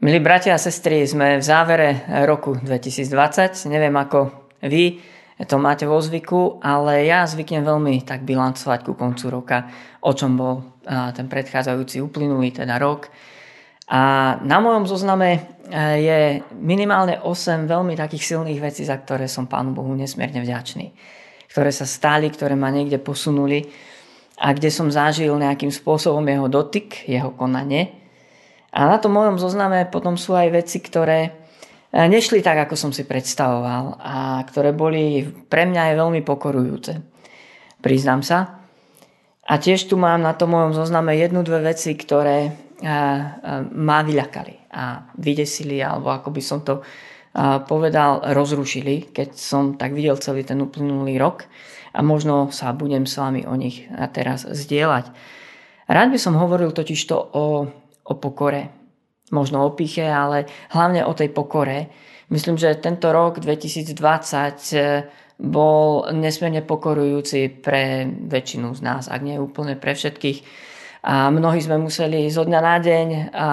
Milí bratia a sestry, sme v závere roku 2020. Neviem ako vy to máte vo zvyku, ale ja zvyknem veľmi tak bilancovať ku koncu roka, o čom bol ten predchádzajúci uplynulý, teda rok. A na mojom zozname je minimálne 8 veľmi takých silných vecí, za ktoré som Pánu Bohu nesmierne vďačný. Ktoré sa stali, ktoré ma niekde posunuli a kde som zažil nejakým spôsobom jeho dotyk, jeho konanie – a na tom mojom zozname potom sú aj veci, ktoré e, nešli tak, ako som si predstavoval a ktoré boli pre mňa aj veľmi pokorujúce. Priznám sa. A tiež tu mám na tom mojom zozname jednu, dve veci, ktoré e, e, ma vyľakali a vydesili, alebo ako by som to povedal, rozrušili, keď som tak videl celý ten uplynulý rok a možno sa budem s vami o nich teraz zdieľať. Rád by som hovoril totižto o o pokore. Možno o piche, ale hlavne o tej pokore. Myslím, že tento rok 2020 eh, bol nesmierne pokorujúci pre väčšinu z nás, ak nie úplne pre všetkých. A mnohí sme museli zo dňa na deň a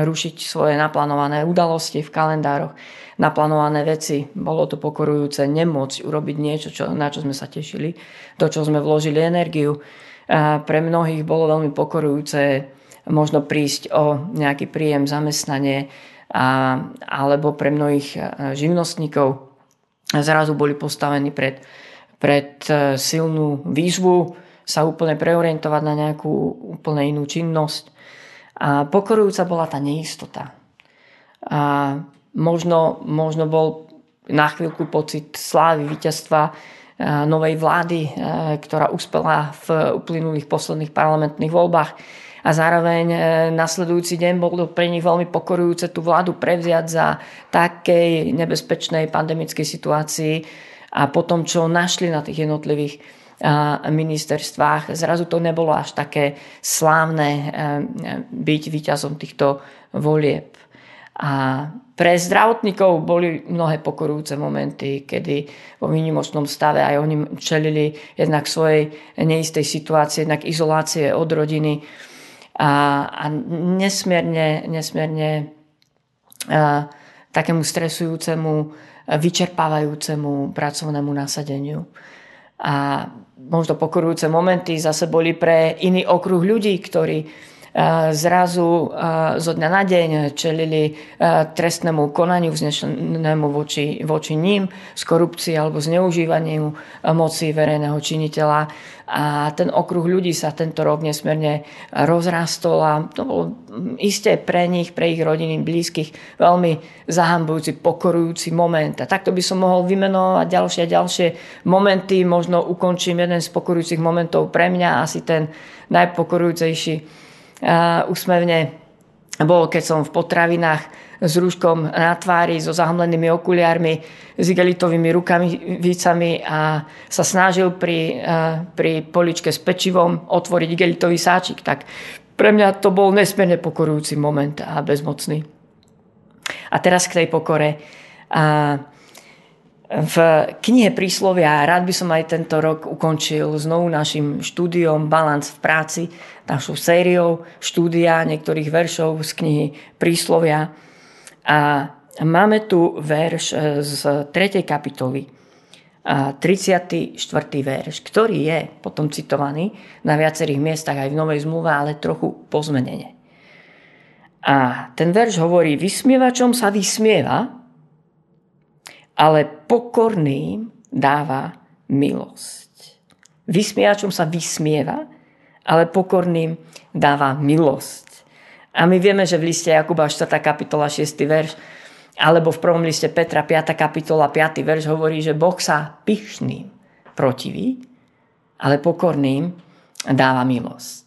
rušiť svoje naplánované udalosti v kalendároch, naplánované veci. Bolo to pokorujúce nemôcť urobiť niečo, čo, na čo sme sa tešili, to, čo sme vložili energiu. A pre mnohých bolo veľmi pokorujúce možno prísť o nejaký príjem, zamestnanie a, alebo pre mnohých e, živnostníkov zrazu boli postavení pred, pred e, silnú výzvu sa úplne preorientovať na nejakú úplne inú činnosť. A pokorujúca bola tá neistota. A možno, možno bol na chvíľku pocit slávy, víťazstva e, novej vlády, ktorá uspela v uplynulých posledných parlamentných voľbách a zároveň e, nasledujúci deň bolo pre nich veľmi pokorujúce tú vládu prevziať za takej nebezpečnej pandemickej situácii a potom, čo našli na tých jednotlivých ministerstvách, zrazu to nebolo až také slávne e, byť výťazom týchto volieb. A pre zdravotníkov boli mnohé pokorujúce momenty, kedy vo výnimočnom stave aj oni čelili jednak svojej neistej situácie, jednak izolácie od rodiny a, a nesmierne, nesmierne a, takému stresujúcemu, vyčerpávajúcemu pracovnému nasadeniu. A možno pokorujúce momenty zase boli pre iný okruh ľudí, ktorí zrazu zo dňa na deň čelili trestnému konaniu vznešenému voči, voči ním z korupcie alebo zneužívaniu moci verejného činiteľa. A ten okruh ľudí sa tento rok nesmierne rozrastol a to bolo isté pre nich, pre ich rodiny, blízkych veľmi zahambujúci, pokorujúci moment. A takto by som mohol vymenovať ďalšie a ďalšie momenty. Možno ukončím jeden z pokorujúcich momentov pre mňa, asi ten najpokorujúcejší úsmevne bol, keď som v potravinách s rúškom na tvári, so zahmlenými okuliármi, s igelitovými rukami, vícami a sa snažil pri, pri poličke s pečivom otvoriť igelitový sáčik. Tak pre mňa to bol nesmierne pokorujúci moment a bezmocný. A teraz k tej pokore. A v knihe Príslovia rád by som aj tento rok ukončil znovu našim štúdiom Balance v práci, našou sériou štúdia niektorých veršov z knihy Príslovia. A máme tu verš z 3. kapitoly, 34. verš, ktorý je potom citovaný na viacerých miestach aj v Novej zmluve, ale trochu pozmenene. A ten verš hovorí, vysmievačom sa vysmieva, ale pokorným dáva milosť. Vysmiačom sa vysmieva, ale pokorným dáva milosť. A my vieme, že v liste Jakuba 4. kapitola 6. verš alebo v prvom liste Petra 5. kapitola 5. verš hovorí, že Boh sa pyšným protiví, ale pokorným dáva milosť.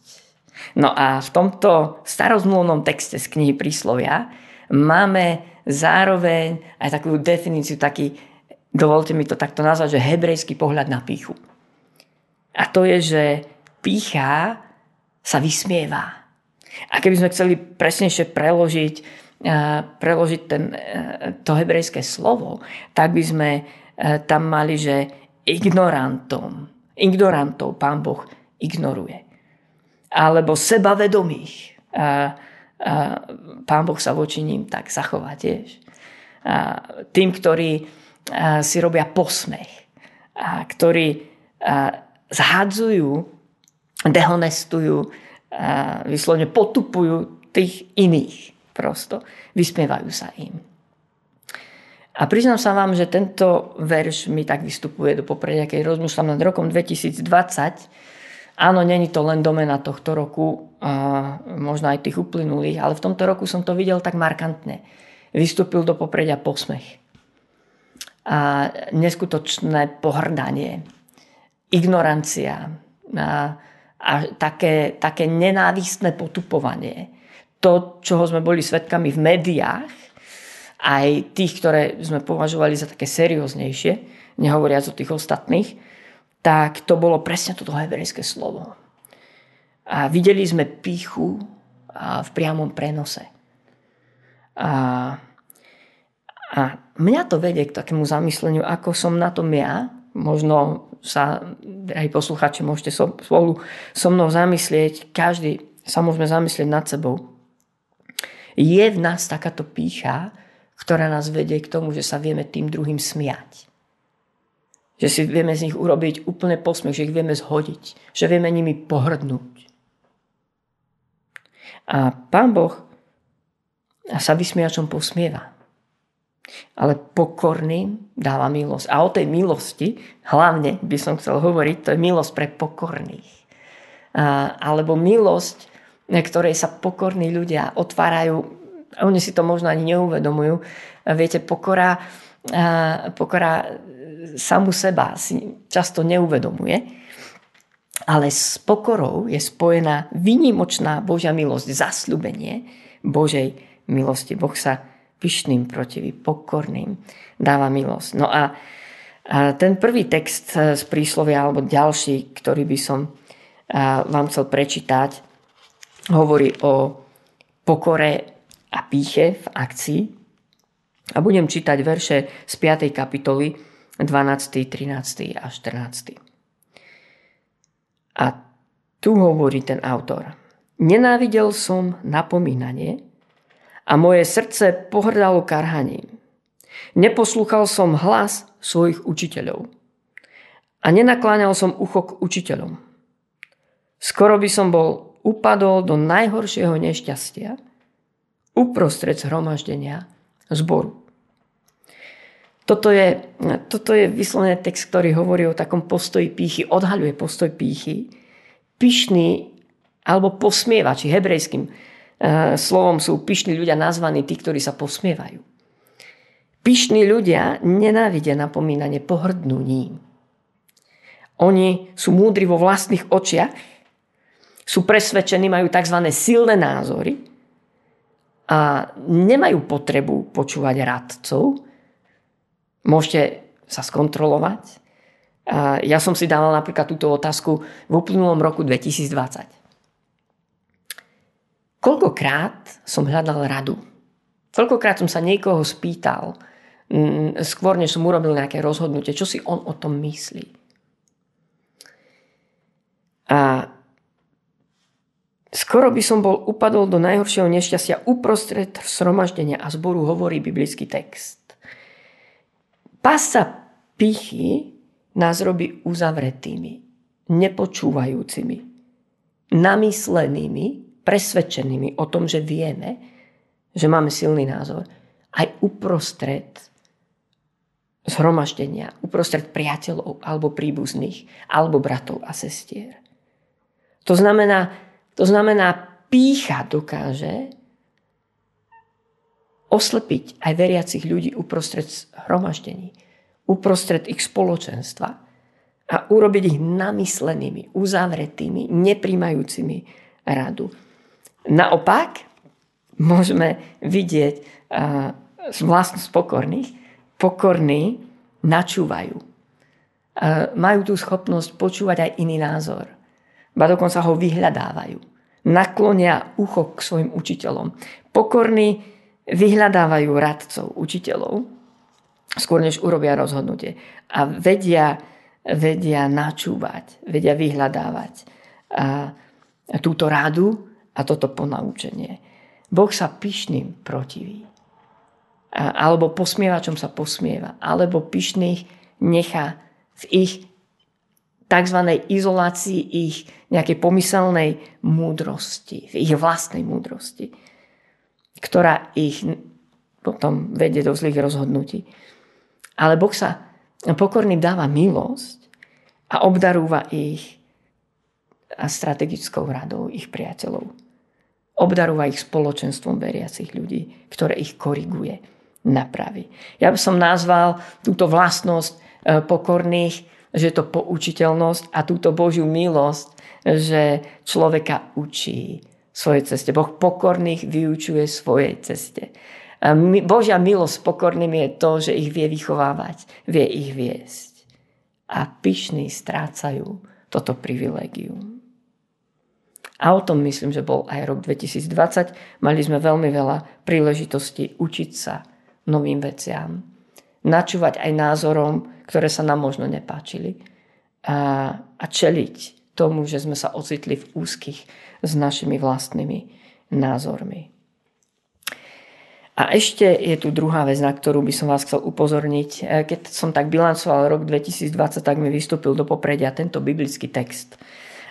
No a v tomto starozmluvnom texte z knihy Príslovia máme zároveň aj takú definíciu, taký, dovolte mi to takto nazvať, že hebrejský pohľad na píchu. A to je, že pícha sa vysmieva. A keby sme chceli presnejšie preložiť, preložiť ten, e, to hebrejské slovo, tak by sme e, tam mali, že ignorantom, ignorantov pán Boh ignoruje. Alebo sebavedomých Pán Boh sa voči ním tak zachová tiež. Tým, ktorí si robia posmech, ktorí zhadzujú, dehonestujú, vyslovene potupujú tých iných prosto. Vysmievajú sa im. A priznám sa vám, že tento verš mi tak vystupuje do popredia, keď rozmýšľam nad rokom 2020. Áno, není to len domena tohto roku, a možno aj tých uplynulých, ale v tomto roku som to videl tak markantne. Vystúpil do popredia posmech. A neskutočné pohrdanie, ignorancia a, a také, také nenávistné potupovanie. To, čoho sme boli svetkami v médiách, aj tých, ktoré sme považovali za také serióznejšie, nehovoriac o tých ostatných, tak to bolo presne toto hebrejské slovo. A videli sme píchu v priamom prenose. A, a mňa to vedie k takému zamysleniu, ako som na tom ja. Možno sa, aj posluchači, môžete so, spolu so mnou zamyslieť, každý sa môžeme zamyslieť nad sebou. Je v nás takáto pícha, ktorá nás vedie k tomu, že sa vieme tým druhým smiať. Že si vieme z nich urobiť úplne posmech, že ich vieme zhodiť, že vieme nimi pohrdnúť. A Pán Boh sa vysmiačom posmieva. Ale pokorným dáva milosť. A o tej milosti hlavne by som chcel hovoriť, to je milosť pre pokorných. A, alebo milosť, ktorej sa pokorní ľudia otvárajú oni si to možno ani neuvedomujú. Viete, pokora, pokora samu seba si často neuvedomuje, ale s pokorou je spojená vynimočná Božia milosť, zasľubenie Božej milosti. Boh sa pyšným proti pokorným dáva milosť. No a ten prvý text z príslovia, alebo ďalší, ktorý by som vám chcel prečítať, hovorí o pokore a píche v akcii. A budem čítať verše z 5. kapitoly 12., 13. a 14. A tu hovorí ten autor. Nenávidel som napomínanie a moje srdce pohrdalo karhaním. Neposlúchal som hlas svojich učiteľov a nenakláňal som ucho k učiteľom. Skoro by som bol upadol do najhoršieho nešťastia – uprostred zhromaždenia zboru. Toto je, toto je vyslovený text, ktorý hovorí o takom postoji pýchy, odhaľuje postoj pýchy. Pyšný alebo posmievači, hebrejským e, slovom sú pyšní ľudia nazvaní tí, ktorí sa posmievajú. Pyšní ľudia nenávidia napomínanie, pohrdnú ním. Oni sú múdri vo vlastných očiach, sú presvedčení, majú tzv. silné názory a nemajú potrebu počúvať radcov. Môžete sa skontrolovať. Ja som si dával napríklad túto otázku v uplynulom roku 2020. Koľkokrát som hľadal radu? Koľkokrát som sa niekoho spýtal, mm, skôr než som urobil nejaké rozhodnutie, čo si on o tom myslí. A Skoro by som bol upadol do najhoršieho nešťastia uprostred sromaždenia a zboru hovorí biblický text. Pasa pichy nás robí uzavretými, nepočúvajúcimi, namyslenými, presvedčenými o tom, že vieme, že máme silný názor. Aj uprostred zhromaždenia, uprostred priateľov alebo príbuzných, alebo bratov a sestier. To znamená, to znamená, pícha dokáže oslepiť aj veriacich ľudí uprostred hromaždení, uprostred ich spoločenstva a urobiť ich namyslenými, uzavretými, nepríjmajúcimi radu. Naopak, môžeme vidieť uh, z vlastnosť pokorných, pokorní načúvajú. Uh, majú tú schopnosť počúvať aj iný názor. Ba dokonca ho vyhľadávajú naklonia ucho k svojim učiteľom. Pokorní vyhľadávajú radcov, učiteľov, skôr než urobia rozhodnutie. A vedia, vedia načúvať, vedia vyhľadávať a túto radu a toto ponaučenie. Boh sa pyšným protiví. Alebo posmievačom sa posmieva. Alebo pyšných nechá v ich tzv. izolácii ich nejakej pomyselnej múdrosti, v ich vlastnej múdrosti, ktorá ich potom vedie do zlých rozhodnutí. Ale Boh sa pokorným dáva milosť a obdarúva ich a strategickou radou ich priateľov. Obdarúva ich spoločenstvom veriacich ľudí, ktoré ich koriguje, napraví. Ja by som nazval túto vlastnosť e, pokorných že je to poučiteľnosť a túto Božiu milosť, že človeka učí svojej ceste. Boh pokorných vyučuje svojej ceste. Božia milosť pokorným je to, že ich vie vychovávať, vie ich viesť. A pyšní strácajú toto privilegium. A o tom myslím, že bol aj rok 2020. Mali sme veľmi veľa príležitostí učiť sa novým veciam. Načúvať aj názorom, ktoré sa nám možno nepáčili a, a čeliť tomu, že sme sa ocitli v úzkých s našimi vlastnými názormi. A ešte je tu druhá vec, na ktorú by som vás chcel upozorniť. E, keď som tak bilancoval rok 2020, tak mi vystúpil do popredia tento biblický text.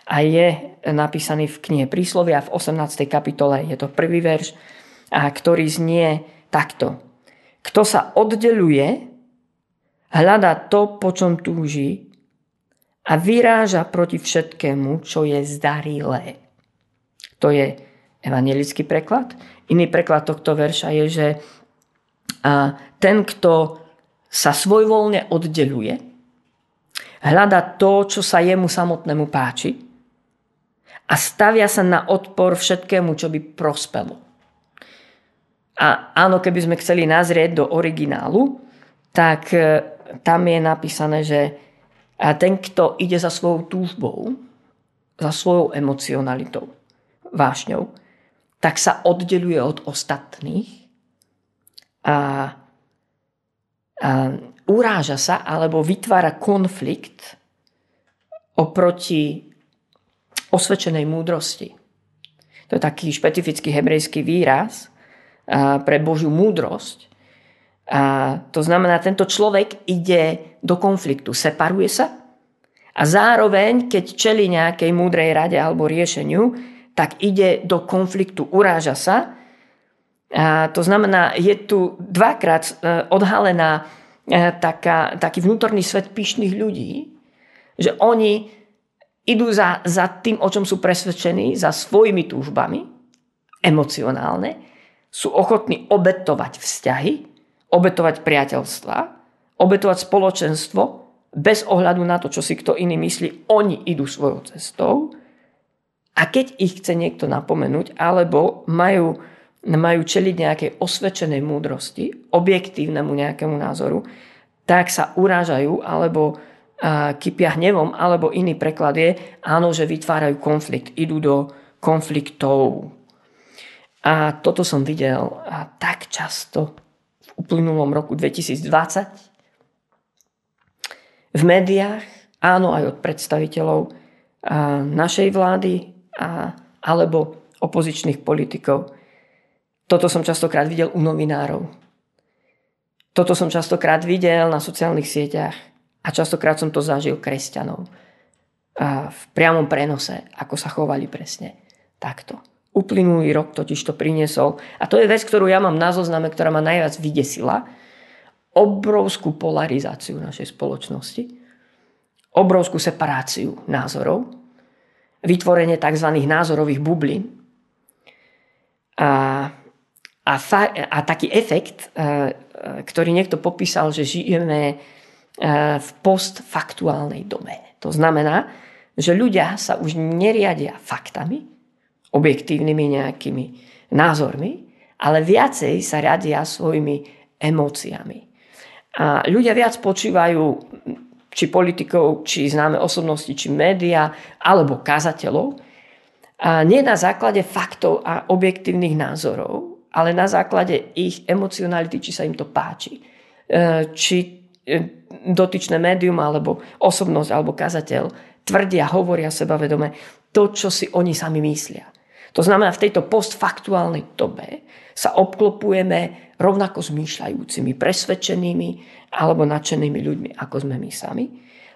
A je napísaný v knihe Príslovia v 18. kapitole. Je to prvý verš, a ktorý znie takto. Kto sa oddeluje hľada to, po čom túži a vyráža proti všetkému, čo je zdarilé. To je evangelický preklad. Iný preklad tohto verša je, že ten, kto sa svojvoľne oddeluje, hľada to, čo sa jemu samotnému páči a stavia sa na odpor všetkému, čo by prospelo. A áno, keby sme chceli nazrieť do originálu, tak tam je napísané, že ten, kto ide za svojou túžbou, za svojou emocionalitou, vášňou, tak sa oddeluje od ostatných a, a uráža sa alebo vytvára konflikt oproti osvedčenej múdrosti. To je taký špecifický hebrejský výraz pre Božiu múdrosť, a to znamená, tento človek ide do konfliktu, separuje sa a zároveň, keď čeli nejakej múdrej rade alebo riešeniu, tak ide do konfliktu, uráža sa. A to znamená, je tu dvakrát e, odhalená e, taká, taký vnútorný svet pyšných ľudí, že oni idú za, za tým, o čom sú presvedčení, za svojimi túžbami, emocionálne, sú ochotní obetovať vzťahy, obetovať priateľstva, obetovať spoločenstvo bez ohľadu na to, čo si kto iný myslí, oni idú svojou cestou a keď ich chce niekto napomenúť alebo majú, majú čeliť nejakej osvedčenej múdrosti, objektívnemu nejakému názoru, tak sa urážajú alebo kypia hnevom, alebo iný preklad je, áno, že vytvárajú konflikt, idú do konfliktov. A toto som videl a tak často uplynulom roku 2020. V médiách, áno aj od predstaviteľov našej vlády a, alebo opozičných politikov. Toto som častokrát videl u novinárov. Toto som častokrát videl na sociálnych sieťach a častokrát som to zažil kresťanov. A v priamom prenose, ako sa chovali presne takto. Uplynulý rok totiž to priniesol. A to je vec, ktorú ja mám na zozname, ktorá ma najviac vydesila. Obrovskú polarizáciu našej spoločnosti. Obrovskú separáciu názorov. Vytvorenie tzv. názorových bublín. A, a, fa, a taký efekt, e, e, ktorý niekto popísal, že žijeme e, v postfaktuálnej dobe. To znamená, že ľudia sa už neriadia faktami, objektívnymi nejakými názormi, ale viacej sa radia svojimi emóciami. A ľudia viac počívajú či politikov, či známe osobnosti, či média, alebo kazateľov, a nie na základe faktov a objektívnych názorov, ale na základe ich emocionality, či sa im to páči. E, či e, dotyčné médium, alebo osobnosť, alebo kazateľ tvrdia, hovoria sebavedome to, čo si oni sami myslia. To znamená, v tejto postfaktuálnej dobe sa obklopujeme rovnako zmýšľajúcimi, presvedčenými alebo nadšenými ľuďmi, ako sme my sami.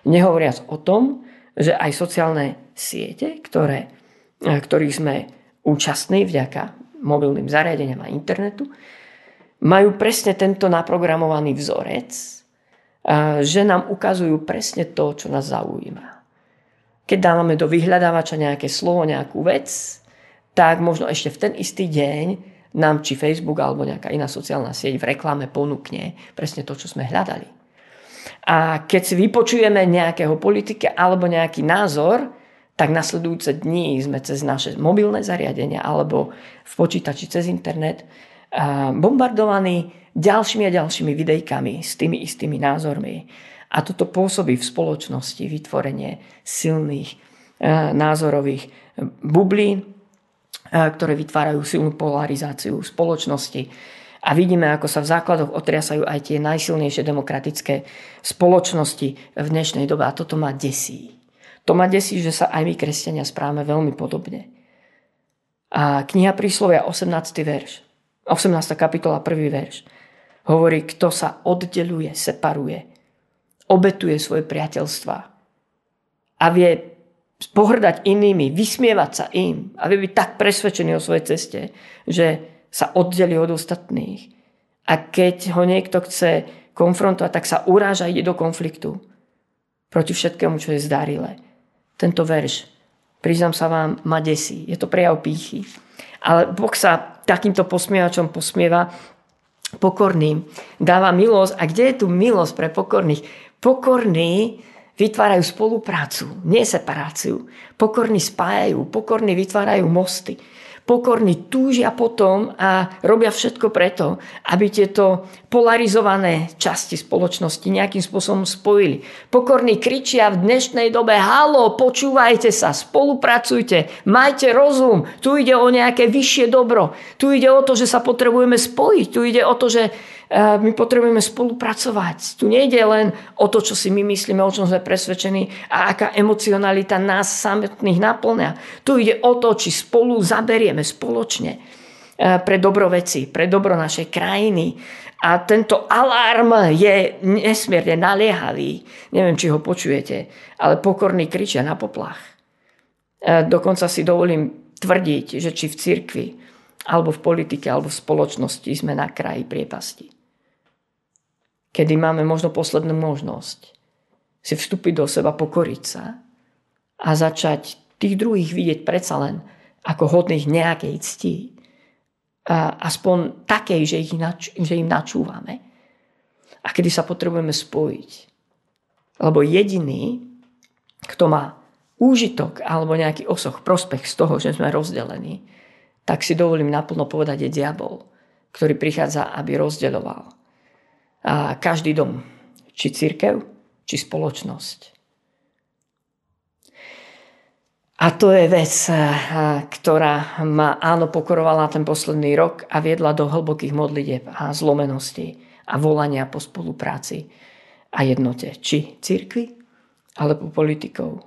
Nehovoriac o tom, že aj sociálne siete, ktoré, ktorých sme účastní vďaka mobilným zariadeniam a internetu, majú presne tento naprogramovaný vzorec, že nám ukazujú presne to, čo nás zaujíma. Keď dávame do vyhľadávača nejaké slovo, nejakú vec, tak možno ešte v ten istý deň nám či Facebook alebo nejaká iná sociálna sieť v reklame ponúkne presne to, čo sme hľadali. A keď si vypočujeme nejakého politika alebo nejaký názor, tak nasledujúce dní sme cez naše mobilné zariadenia alebo v počítači cez internet bombardovaní ďalšími a ďalšími videjkami s tými istými názormi. A toto pôsobí v spoločnosti vytvorenie silných názorových bublín, ktoré vytvárajú silnú polarizáciu spoločnosti. A vidíme, ako sa v základoch otriasajú aj tie najsilnejšie demokratické spoločnosti v dnešnej dobe. A toto ma desí. To ma desí, že sa aj my, kresťania, správame veľmi podobne. A kniha príslovia 18. verš, 18. kapitola 1. verš, hovorí, kto sa oddeluje, separuje, obetuje svoje priateľstva a vie pohrdať inými, vysmievať sa im a byť tak presvedčený o svojej ceste, že sa oddeli od ostatných. A keď ho niekto chce konfrontovať, tak sa uráža ide do konfliktu proti všetkému, čo je zdarilé. Tento verš, priznám sa vám, ma desí. Je to prejav pýchy. Ale Boh sa takýmto posmievačom posmieva pokorným. Dáva milosť. A kde je tu milosť pre pokorných? Pokorní vytvárajú spoluprácu, nie separáciu. Pokorní spájajú, pokorní vytvárajú mosty pokorní túžia potom a robia všetko preto, aby tieto polarizované časti spoločnosti nejakým spôsobom spojili. Pokorní kričia v dnešnej dobe, halo, počúvajte sa, spolupracujte, majte rozum, tu ide o nejaké vyššie dobro, tu ide o to, že sa potrebujeme spojiť, tu ide o to, že my potrebujeme spolupracovať. Tu nejde len o to, čo si my myslíme, o čom sme presvedčení a aká emocionalita nás samotných naplňa. Tu ide o to, či spolu zaberieme spoločne pre dobro veci, pre dobro našej krajiny. A tento alarm je nesmierne naliehavý. Neviem, či ho počujete, ale pokorní kričia na poplach. Dokonca si dovolím tvrdiť, že či v cirkvi, alebo v politike, alebo v spoločnosti sme na kraji priepasti kedy máme možno poslednú možnosť si vstúpiť do seba, pokoriť sa a začať tých druhých vidieť predsa len ako hodných nejakej cti. A aspoň takej, že, ich nač- že im načúvame. A kedy sa potrebujeme spojiť. Lebo jediný, kto má úžitok alebo nejaký osoch, prospech z toho, že sme rozdelení, tak si dovolím naplno povedať, je diabol, ktorý prichádza, aby rozdeľoval a každý dom, či církev, či spoločnosť. A to je vec, eh, ktorá ma áno pokorovala ten posledný rok a viedla do hlbokých modlitieb a zlomenosti a volania po spolupráci a jednote. Či církvy, alebo politikov.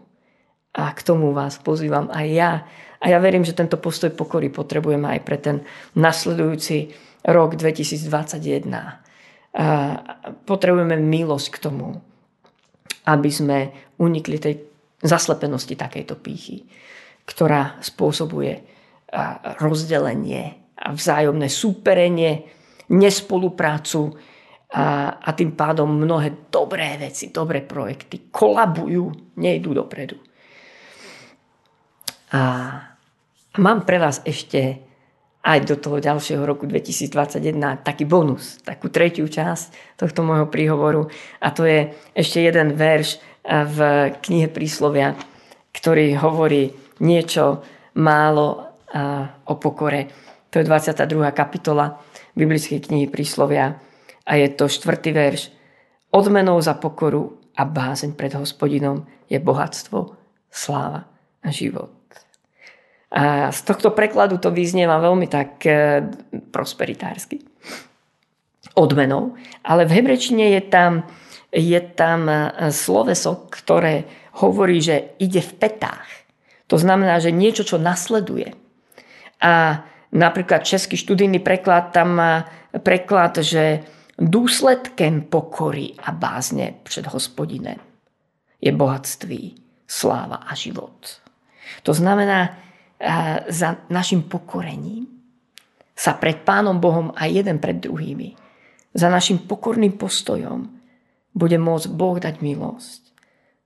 A k tomu vás pozývam aj ja. A ja verím, že tento postoj pokory potrebujeme aj pre ten nasledujúci rok 2021 potrebujeme milosť k tomu, aby sme unikli tej zaslepenosti takejto pýchy, ktorá spôsobuje rozdelenie a vzájomné súperenie, nespoluprácu a, a tým pádom mnohé dobré veci, dobré projekty kolabujú, nejdú dopredu. A mám pre vás ešte aj do toho ďalšieho roku 2021 taký bonus, takú tretiu časť tohto môjho príhovoru a to je ešte jeden verš eh, v knihe Príslovia, ktorý hovorí niečo málo eh, o pokore. To je 22. kapitola biblickej knihy Príslovia a je to štvrtý verš. Odmenou za pokoru a bázeň pred hospodinom je bohatstvo, sláva a život. A z tohto prekladu to vyznieva veľmi tak e, prosperitársky. Odmenou. Ale v hebrečine je tam, je tam e, sloveso, ktoré hovorí, že ide v petách. To znamená, že niečo, čo nasleduje. A napríklad český študijný preklad tam má preklad, že dôsledkem pokory a bázne před hospodinem je bohatství, sláva a život. To znamená, za našim pokorením sa pred Pánom Bohom aj jeden pred druhými, za našim pokorným postojom bude môcť Boh dať milosť,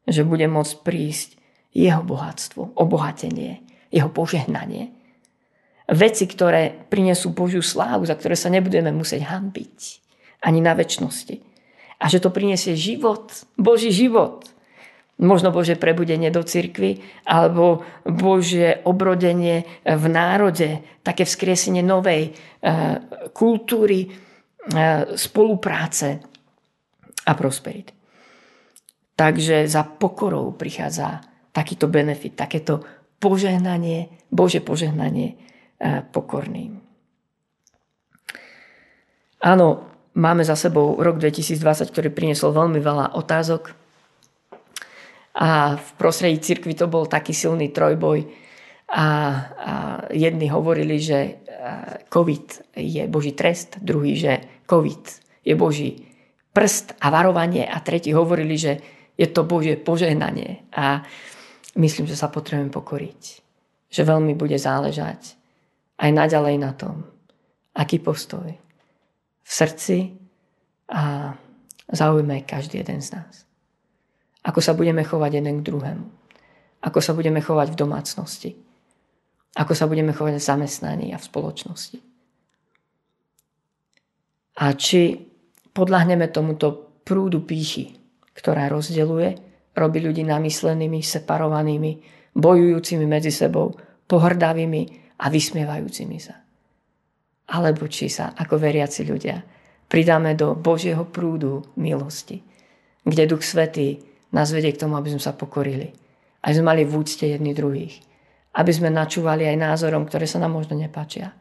že bude môcť prísť jeho bohatstvo, obohatenie, jeho požehnanie. Veci, ktoré prinesú Božiu slávu, za ktoré sa nebudeme musieť hambiť ani na väčšnosti. A že to prinesie život, Boží život. Možno Bože prebudenie do cirkvy, alebo Božie obrodenie v národe, také vzkriesenie novej eh, kultúry, eh, spolupráce a prosperity. Takže za pokorou prichádza takýto benefit, takéto požehnanie, Bože požehnanie eh, pokorným. Áno, máme za sebou rok 2020, ktorý priniesol veľmi veľa otázok, a v prostredí cirkvi to bol taký silný trojboj. A, a jedni hovorili, že COVID je Boží trest, druhý, že COVID je Boží prst a varovanie a tretí hovorili, že je to Božie požehnanie. A myslím, že sa potrebujem pokoriť. Že veľmi bude záležať aj naďalej na tom, aký postoj v srdci a zaujme každý jeden z nás. Ako sa budeme chovať jeden k druhému. Ako sa budeme chovať v domácnosti. Ako sa budeme chovať v zamestnaní a v spoločnosti. A či podľahneme tomuto prúdu pýchy, ktorá rozdeluje, robí ľudí namyslenými, separovanými, bojujúcimi medzi sebou, pohrdavými a vysmievajúcimi sa. Alebo či sa, ako veriaci ľudia, pridáme do Božieho prúdu milosti, kde Duch Svetý nás vedie k tomu, aby sme sa pokorili. Aby sme mali v úcte jedni druhých. Aby sme načúvali aj názorom, ktoré sa nám možno nepáčia.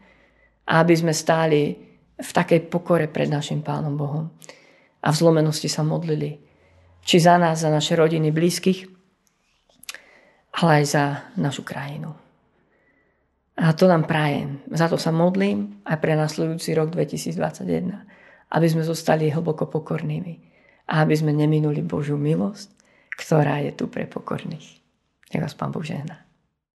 A aby sme stáli v takej pokore pred našim Pánom Bohom. A v zlomenosti sa modlili. Či za nás, za naše rodiny, blízkych, ale aj za našu krajinu. A to nám prajem. Za to sa modlím aj pre nasledujúci rok 2021. Aby sme zostali hlboko pokornými. A aby sme neminuli Božiu milosť ktorá je tu pre pokorných. Nech vás Pán Boh žehná.